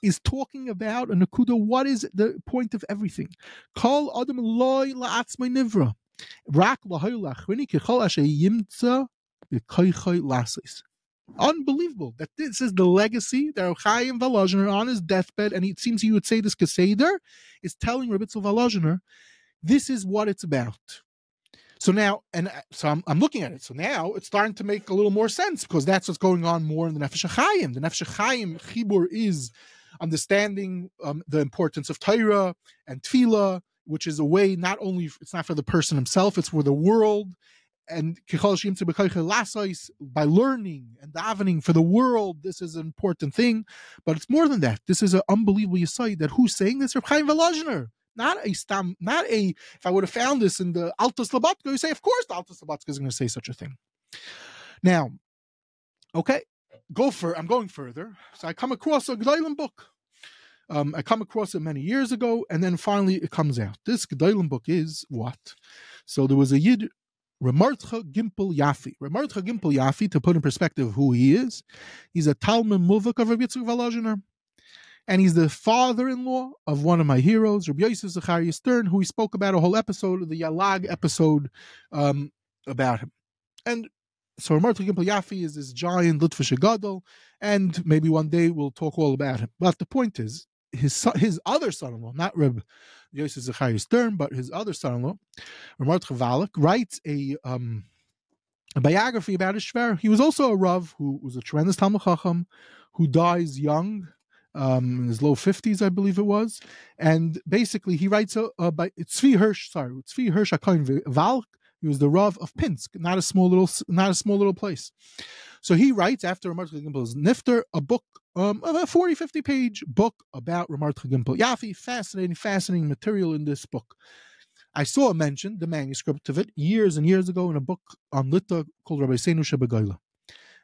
[SPEAKER 2] is talking about a Nakuda. What is the point of everything? Kol adam loy la'atzmai nivra. Unbelievable that this is the legacy that Chaim Volozhiner on his deathbed, and it seems he would say this Keseder, is telling Reb Itzel Volozhiner, this is what it's about. So now, and uh, so I'm, I'm, looking at it. So now it's starting to make a little more sense because that's what's going on more in the Nefesh Chaim. The Nefesh Chaim Chibur is understanding um, the importance of Torah and Tefillah which is a way not only it's not for the person himself, it's for the world. And by learning and davening for the world, this is an important thing. But it's more than that. This is an unbelievable yisai that who's saying this? Reb Chaim Volozhiner. Not a stam, not a. If I would have found this in the Altus Labatka, you say, of course, the Altus Labatka is going to say such a thing. Now, okay, go for. I'm going further. So I come across a Gedolim book um, I come across it many years ago, and then finally it comes out. This Gedolim book is what? So there was a Yid, Ramartcha Gimpel Yafeh. Ramartcha Gimpel Yafeh, to put in perspective who he is, he's a Talmud Muvak of Rabbi Yitzchak Volozhiner. And he's the father-in-law of one of my heroes, Rabbi Yosef Zachariah Stern, who we spoke about a whole episode, of the Yalag episode um, about him. And so Ramartcha Gimpel Yafeh is this giant Litvish Gadol, and maybe one day we'll talk all about him. But the point is, his son, his other son-in-law, not Reb Yosef Zechariah Stern, but his other son-in-law, Ramart Chavalak, writes a um, a biography about his shver. He was also a rav who was a tremendous Talmud Chacham, who dies young, um, in his low fifties, I believe it was, and basically he writes a, a by Tzvi Hirsch, sorry, Tzvi Hirsch Akain Valk. He was the rav of Pinsk, not a small little, not a small little place. So he writes after Ramart Gimpel's Nifter a book, um, a 40, 50 page book about Ramart Gimpel. Yafeh, fascinating, fascinating material in this book. I saw mentioned the manuscript of it years and years ago in a book on Litta called Rabbi Senu Shebegoyla.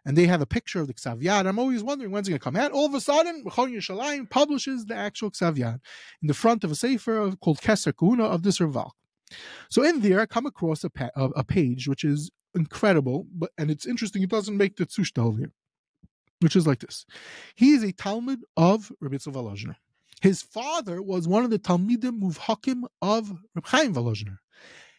[SPEAKER 2] And they have a picture of the Ksav Yad. I'm always wondering when's it going to come out. All of a sudden, Mechon Yerushalayim publishes the actual Ksav Yad in the front of a sefer called Keser Kahuna of this Raval. So in there, I come across a, pa- a, page which is incredible, but and it's interesting. It doesn't make the Tzushtal here, which is like this. He is a Talmud of Rabbi Volozhiner. His father was one of the Talmidim Muvhakim of Reb Chaim Volozhiner.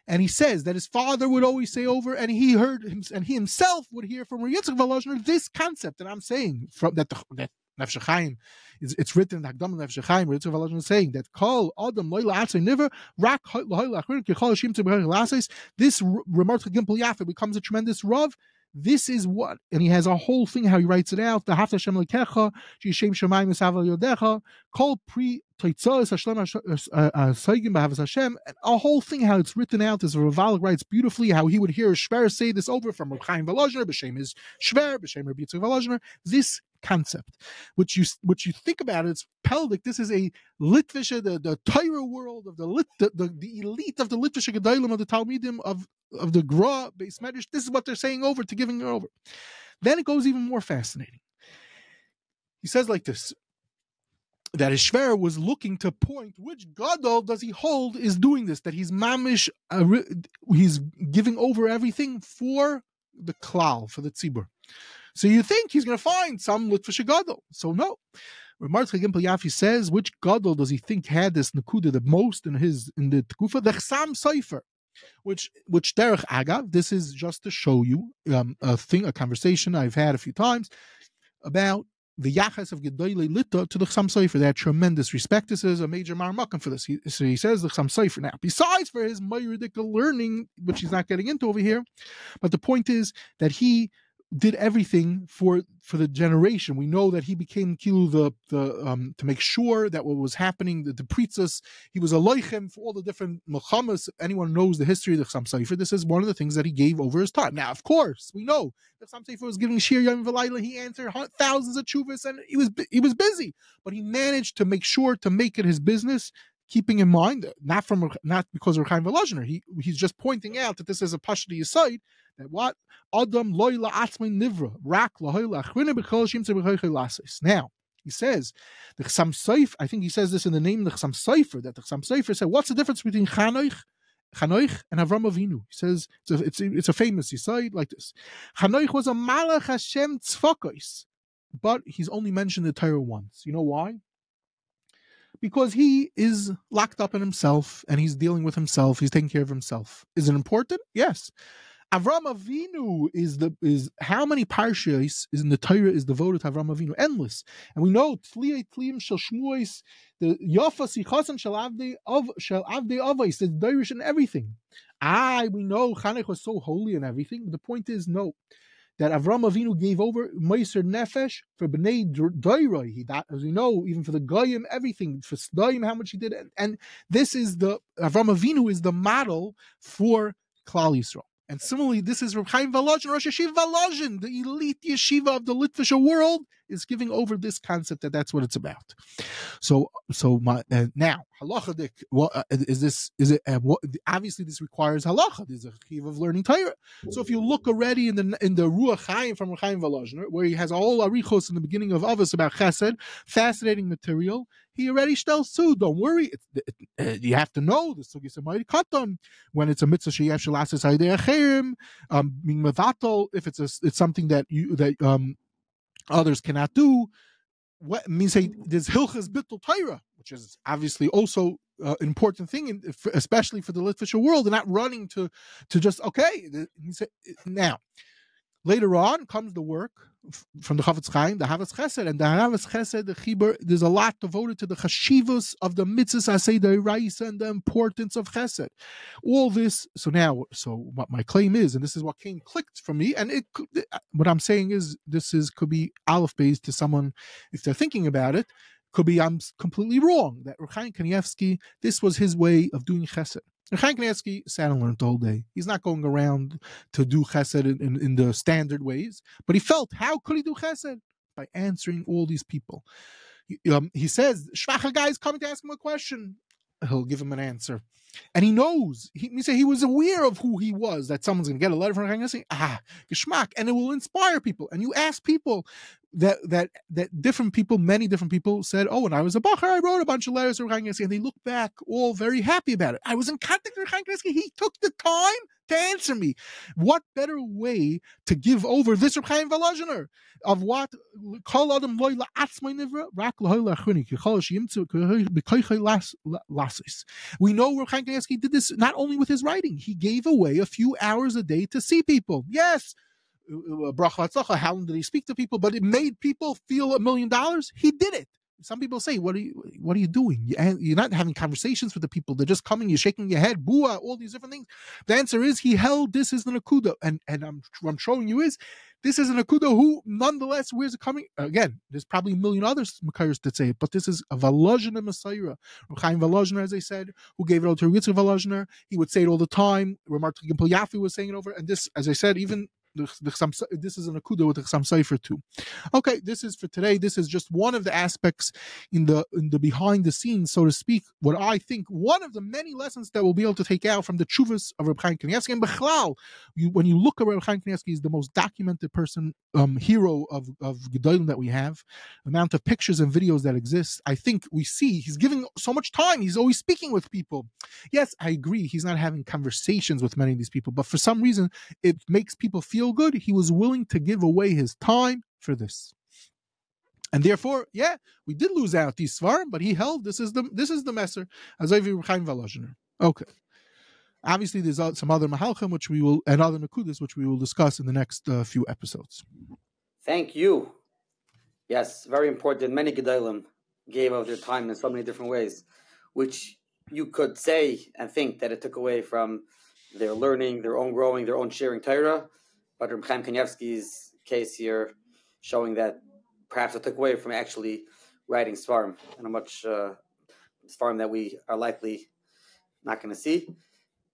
[SPEAKER 2] And he says that his father would always say over, and he heard him, and he himself would hear from Yitzchak Volozhiner this concept that I'm saying from that that Nefesh Chaim, it's, it's written in Hagdam Nefesh Chaim, where Yitzchak is saying that Kol Adam Loy La'atzay Niver Rak Loy La'achrin Kechol Hashim Tzibach This Remarkable Gimpel Yafeh becomes a tremendous rav this is what, and he has a whole thing how he writes it out. The Hafta Shem Lekecha, Shishem Shemayim Yodecha, Kol Pri Saigim uh, uh, uh, Hashem, and a whole thing how it's written out. As Ravalik writes beautifully, how he would hear Shver say this over from Reb Chaim B'Shem is Shver, B'Shem Rabbi Yitzchak. This concept, which you which you think about it, it's pelvic. This is a Litvisha, the the Torah world of the lit, the, the, the elite of the Litvisha Gedolim of the Talmidim of of the Gra based medrash. This is what they're saying over to giving it over. Then it goes even more fascinating. He says like this. That his shver was looking to point which gadol does he hold is doing this that he's mamish uh, he's giving over everything for the klal for the tzibur. So you think he's going to find some litvish gadol? So no. Martzke Gimpel Yafeh says which gadol does he think had this nakuda the most in his in the tkufa the chsam seifer which which derech agav this is just to show you um, a thing a conversation I've had a few times about the Yachas of Gedoyle Lita to the Chsam Sofer. They had tremendous respect. This is a major marmakim for this. He, so he says the Chsam Sofer. Now, besides for his myridical learning, which he's not getting into over here, but the point is that he did everything for for the generation. We know that he became kilu the the um, to make sure that what was happening, the, the priestess, he was a for all the different Muhammads. Anyone knows the history of the Chsam Sefer, this is one of the things that he gave over his time. Now, of course, we know the Chsam Sefer was giving Shir Yom V'Layla. He answered thousands of chuvas, and he was he was busy, but he managed to make sure to make it his business keeping in mind, not from not because of Volozhiner, he he's just pointing out that this is a pashti side that what Adam loyla atzmei nivra rak lahoyla achvina b'chol shim lasis. Now he says the Chsam Seif. I think he says this in the name of the Chsam Seifer that the Chsam Seifer said, "What's the difference between Chanoich?" Chanoich and Avram Avinu. He says it's a, it's a, it's a famous side like this. Chanoich was a Malach Hashem tzvakos, but he's only mentioned the Torah once. You know why? Because he is locked up in himself and he's dealing with himself. He's taking care of himself. Is it important? Yes. Avram Avinu is the is how many parshas is in the Torah is devoted to Avram Avinu? Endless, and we know Tliyei Tliyim Shel Shmuos, the Yafa Sichasan Shel Avdei of Shel Avdei Avos, the Dirish and everything. Ah, we know Chanech was so holy and everything, but the point is no. That Avram Avinu gave over Meiser Nefesh for Bnei Doiroi. That as we know, even for the Goyim, everything for Sdaim, how much he did, and, and this is the Avram Avinu is the model for Klal Yisrael. And similarly, this is Reb Chaim Volozhin, Rosh Yeshiva Volozhin, the elite yeshiva of the Litvish world, is giving over this concept that that's what it's about. So, so my uh, now halachadik. What uh, is this? Is it? Uh, what, obviously, this requires halacha. This is a chiv of learning Torah. So, if you look already in the in the Ruach Chaim from Chaim Volozhin, where he has all arichos in the beginning of Avos about Chesed, fascinating material he already tells too. Don't worry. It, uh, you have to know the sugis katan when it's a mitzvah sheyev shelasis acherim, um, mevatel. If it's a, it's something that you that um others cannot do. What means say there's hilchas bittul Torah, which is obviously also uh, important thing, in, especially for the Litvish world, and not running to to just okay. Now, later on comes the work from the Chafetz Chaim, the Ahavas Chesed, and the Ahavas Chesed, the Chibur, there's a lot devoted to the chashivas of the mitzvahs asay the Raisa and the importance of Chesed. All this. So now, so what my claim is, and this is what came clicked for me, and it uh, what I'm saying is this is could be aleph based to someone if they're thinking about it. Could be I'm completely wrong that Rechaim Kanievsky, this was his way of doing Chesed. Chaim sat and learned all day. He's not going around to do chesed in, in, in, the standard ways, but he felt, how could he do chesed? By answering all these people. He, um, he says, Shvacha guy is coming to ask him a question. He'll give him an answer. And he knows, he, he, he was aware of who he was, that someone's going to get a letter from Chaim Kanievsky, ah, geschmack, and it will inspire people. And you ask people, that that that different people, many different people said, "Oh, when I was a bacher, I wrote a bunch of letters to Chaim and they look back all very happy about it. I was in contact with Chaim He took the time to answer me. What better way to give over this Reb Chaim of what call adam loy la'atzmai nivra rak loy la'chuni kichol shiyimtzu b'koichai lasis. We know Reb did this not only with his writing; he gave away a few hours a day to see people. Yes, Uh, bracha how long did he speak to people? But it made people feel a million dollars. He did it. Some people say, "What are you? What are you doing? You're not having conversations with the people. They're just coming. You're shaking your head, bua, all these different things." The answer is he held this is the nakuda, and and I'm I'm showing you is this is an akuda who, nonetheless, where's it coming? Again, there's probably a million others Makairs that say it, but this is a Volozhiner Messiah. Chaim Volozhiner, as I said, who gave it all to Yitzchak Volozhiner. He would say it all the time. Ramar Yafeh was saying it over. And this, as I said, even this is an akuda with the Chassam too. Okay, this is for today. This is just one of the aspects in the in the behind the scenes, so to speak. What I think one of the many lessons that we'll be able to take out from the chuvas of Reb Chaim Kanievsky and Bechlal. You, when you look at Reb Chaim Kanievsky, is the most documented person, um, hero of of Gedolim that we have. Amount of pictures and videos that exist. I think we see he's giving so much time. He's always speaking with people. Yes, I agree. He's not having conversations with many of these people, but for some reason, it makes people feel good. He was willing to give away his time for this. And therefore, yeah, we did lose out these svarim, but he held this is the this is the messer Okay. Obviously, there's some other mahalchim which we will and other nakudas which we will discuss in the next uh, few episodes.
[SPEAKER 1] Thank you. Yes, very important. Many gedolim gave of their time in so many different ways, which you could say and think that it took away from their learning, their own growing, their own sharing Torah. But Reb Chaim Kanievsky's case here showing that perhaps it took away from actually writing Svarim and a much uh, Svarim that we are likely not going to see.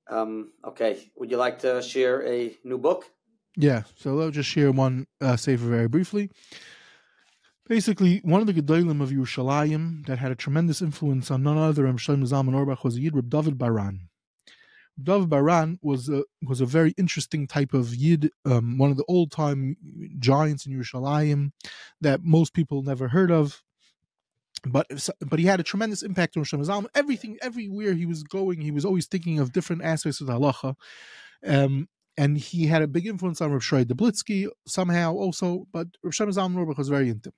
[SPEAKER 1] Um, okay, would you like to share a new book?
[SPEAKER 2] Yeah, so I'll just share one uh, safer very briefly. Basically, one of the Gedolim of Yerushalayim that had a tremendous influence on none other than Shlomo Zalman Auerbach was Yid Reb David Baran. David Baran was a was a very interesting type of Yid, um, one of the old time giants in Yerushalayim that most people never heard of. But but he had a tremendous impact on Shlomo Zalman. Everything, everywhere he was going, he was always thinking of different aspects of the halacha. Um, and he had a big influence on Rav Shrai Deblitzky somehow also, but Rav Shem Zalman was very into him.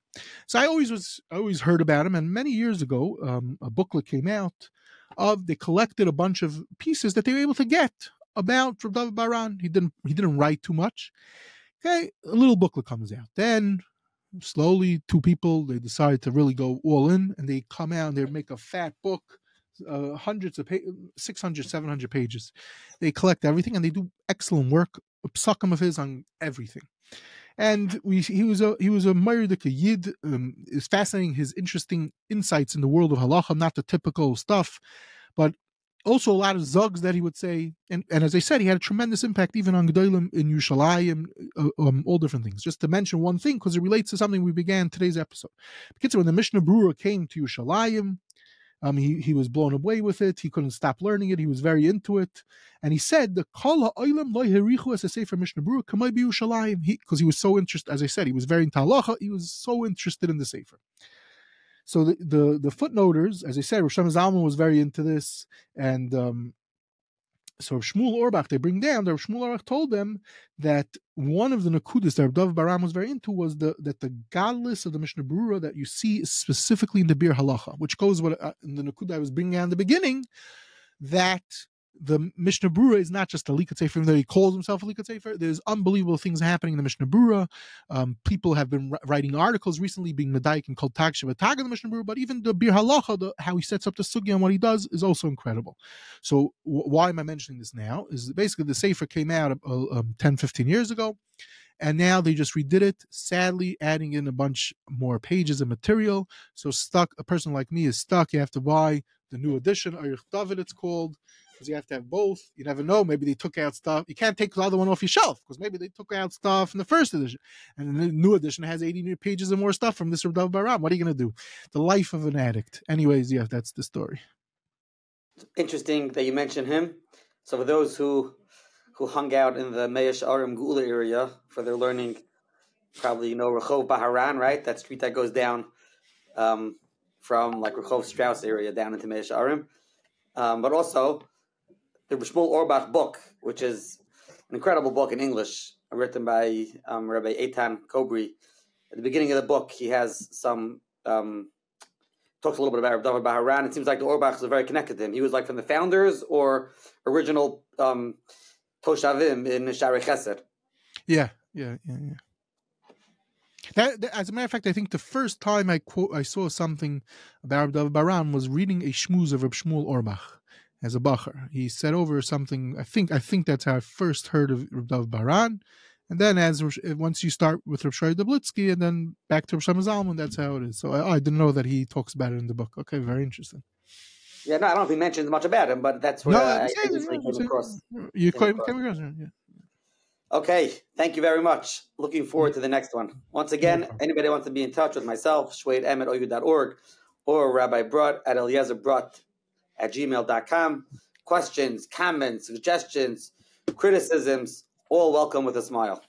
[SPEAKER 2] So I always was I always heard about him, and many years ago, um, a booklet came out of they collected a bunch of pieces that they were able to get about Rav David Baran. He didn't he didn't write too much. Okay, a little booklet comes out. Then slowly, two people they decide to really go all in, and they come out and they make a fat book uh, hundreds of pa- 600 700 pages they collect everything and they do excellent work psakim of his on everything and we he was a he was a Myrdik Yid. Um, it's fascinating his interesting insights in the world of halacha, not the typical stuff, but also a lot of zugs that he would say. And, and as I said, he had a tremendous impact even on Gedolim in Yerushalayim, uh, um, all different things. Just to mention one thing, because it relates to something we began today's episode. Because when the Mishnah Berurah came to Yerushalayim, um, he, he was blown away with it. He couldn't stop learning it. He was very into it. And he said, the Kol ha'olam lo herichu as a sefer Mishnah b'Yushalayim. Because he was so interested, as I said, he was very into halacha. He was so interested in the sefer. So the, the, the footnoters, as I said, Rosh Zalman was very into this. And um, so Shmuel Auerbach, they bring down that Shmuel Auerbach told them that one of the nakudas that Dov Baram was very into was the that the godless of the Mishnah Berurah that you see specifically in the Biur Halacha, which goes what uh, in the nakuda I was bringing out in the beginning, that the Mishnah Berurah is not just a Likat Sefer, even though he calls himself a Likat Sefer. There's unbelievable things happening in the Mishnah Berurah. Um, people have been writing articles recently, being Medaik and called Tag Shabbatag in the Mishnah Berurah, but even the Biur Halacha, the, how he sets up the Sugya and what he does is also incredible. So, w- why am I mentioning this now? Is basically the Sefer came out uh, um, 10, 15 years ago and now they just redid it sadly adding in a bunch more pages of material so stuck a person like me is stuck you have to buy the new edition Ayurch David it's called because you have to have both. You never know. Maybe they took out stuff. You can't take the other one off your shelf because maybe they took out stuff in the first edition, and the new edition has 80 new pages and more stuff from this Rav Baram. What are you going to do? The life of an addict. Anyways, yeah, that's the story.
[SPEAKER 1] Interesting that you mentioned him. So for those who who hung out in the Mea She'arim Geula area for their learning, probably you know Rehov Baharan, right? That street that goes down um, from like Rehov Strauss area down into Mea She'arim. Um, but also the Shmuel Auerbach book, which is an incredible book in English, written by um, Rabbi Eitan Kobre. At the beginning of the book, he has some um, talks a little bit about David Baharan. It seems like the Auerbachs are very connected to him. He was like from the founders or original um, Toshavim in Shaarei Chesed.
[SPEAKER 2] Yeah, yeah, yeah, yeah. That, that, as a matter of fact, I think the first time I quote I saw something about David Baran was reading a shmuz of Reb Shmuel Auerbach as a bacher. He said over something. I think I think that's how I first heard of Rav Baran, and then as eh, once you start with Rav Shai Deblitzky, and then back to Rav Shlomo Zalman, that's how it is. So I, I, didn't know that he talks about it in the book. Okay, very interesting.
[SPEAKER 1] Yeah, no, I don't know if he mentions much about him, but that's where no, I, came across.
[SPEAKER 2] You came, came across, yeah.
[SPEAKER 1] Okay, thank you very much. Looking forward to the next one. Once again, anybody wants to be in touch with myself, shwadeemmetoyu.org or Rabbi Brodt at Eliezer Brodt at gmail.com. Questions, comments, suggestions, criticisms, all welcome with a smile.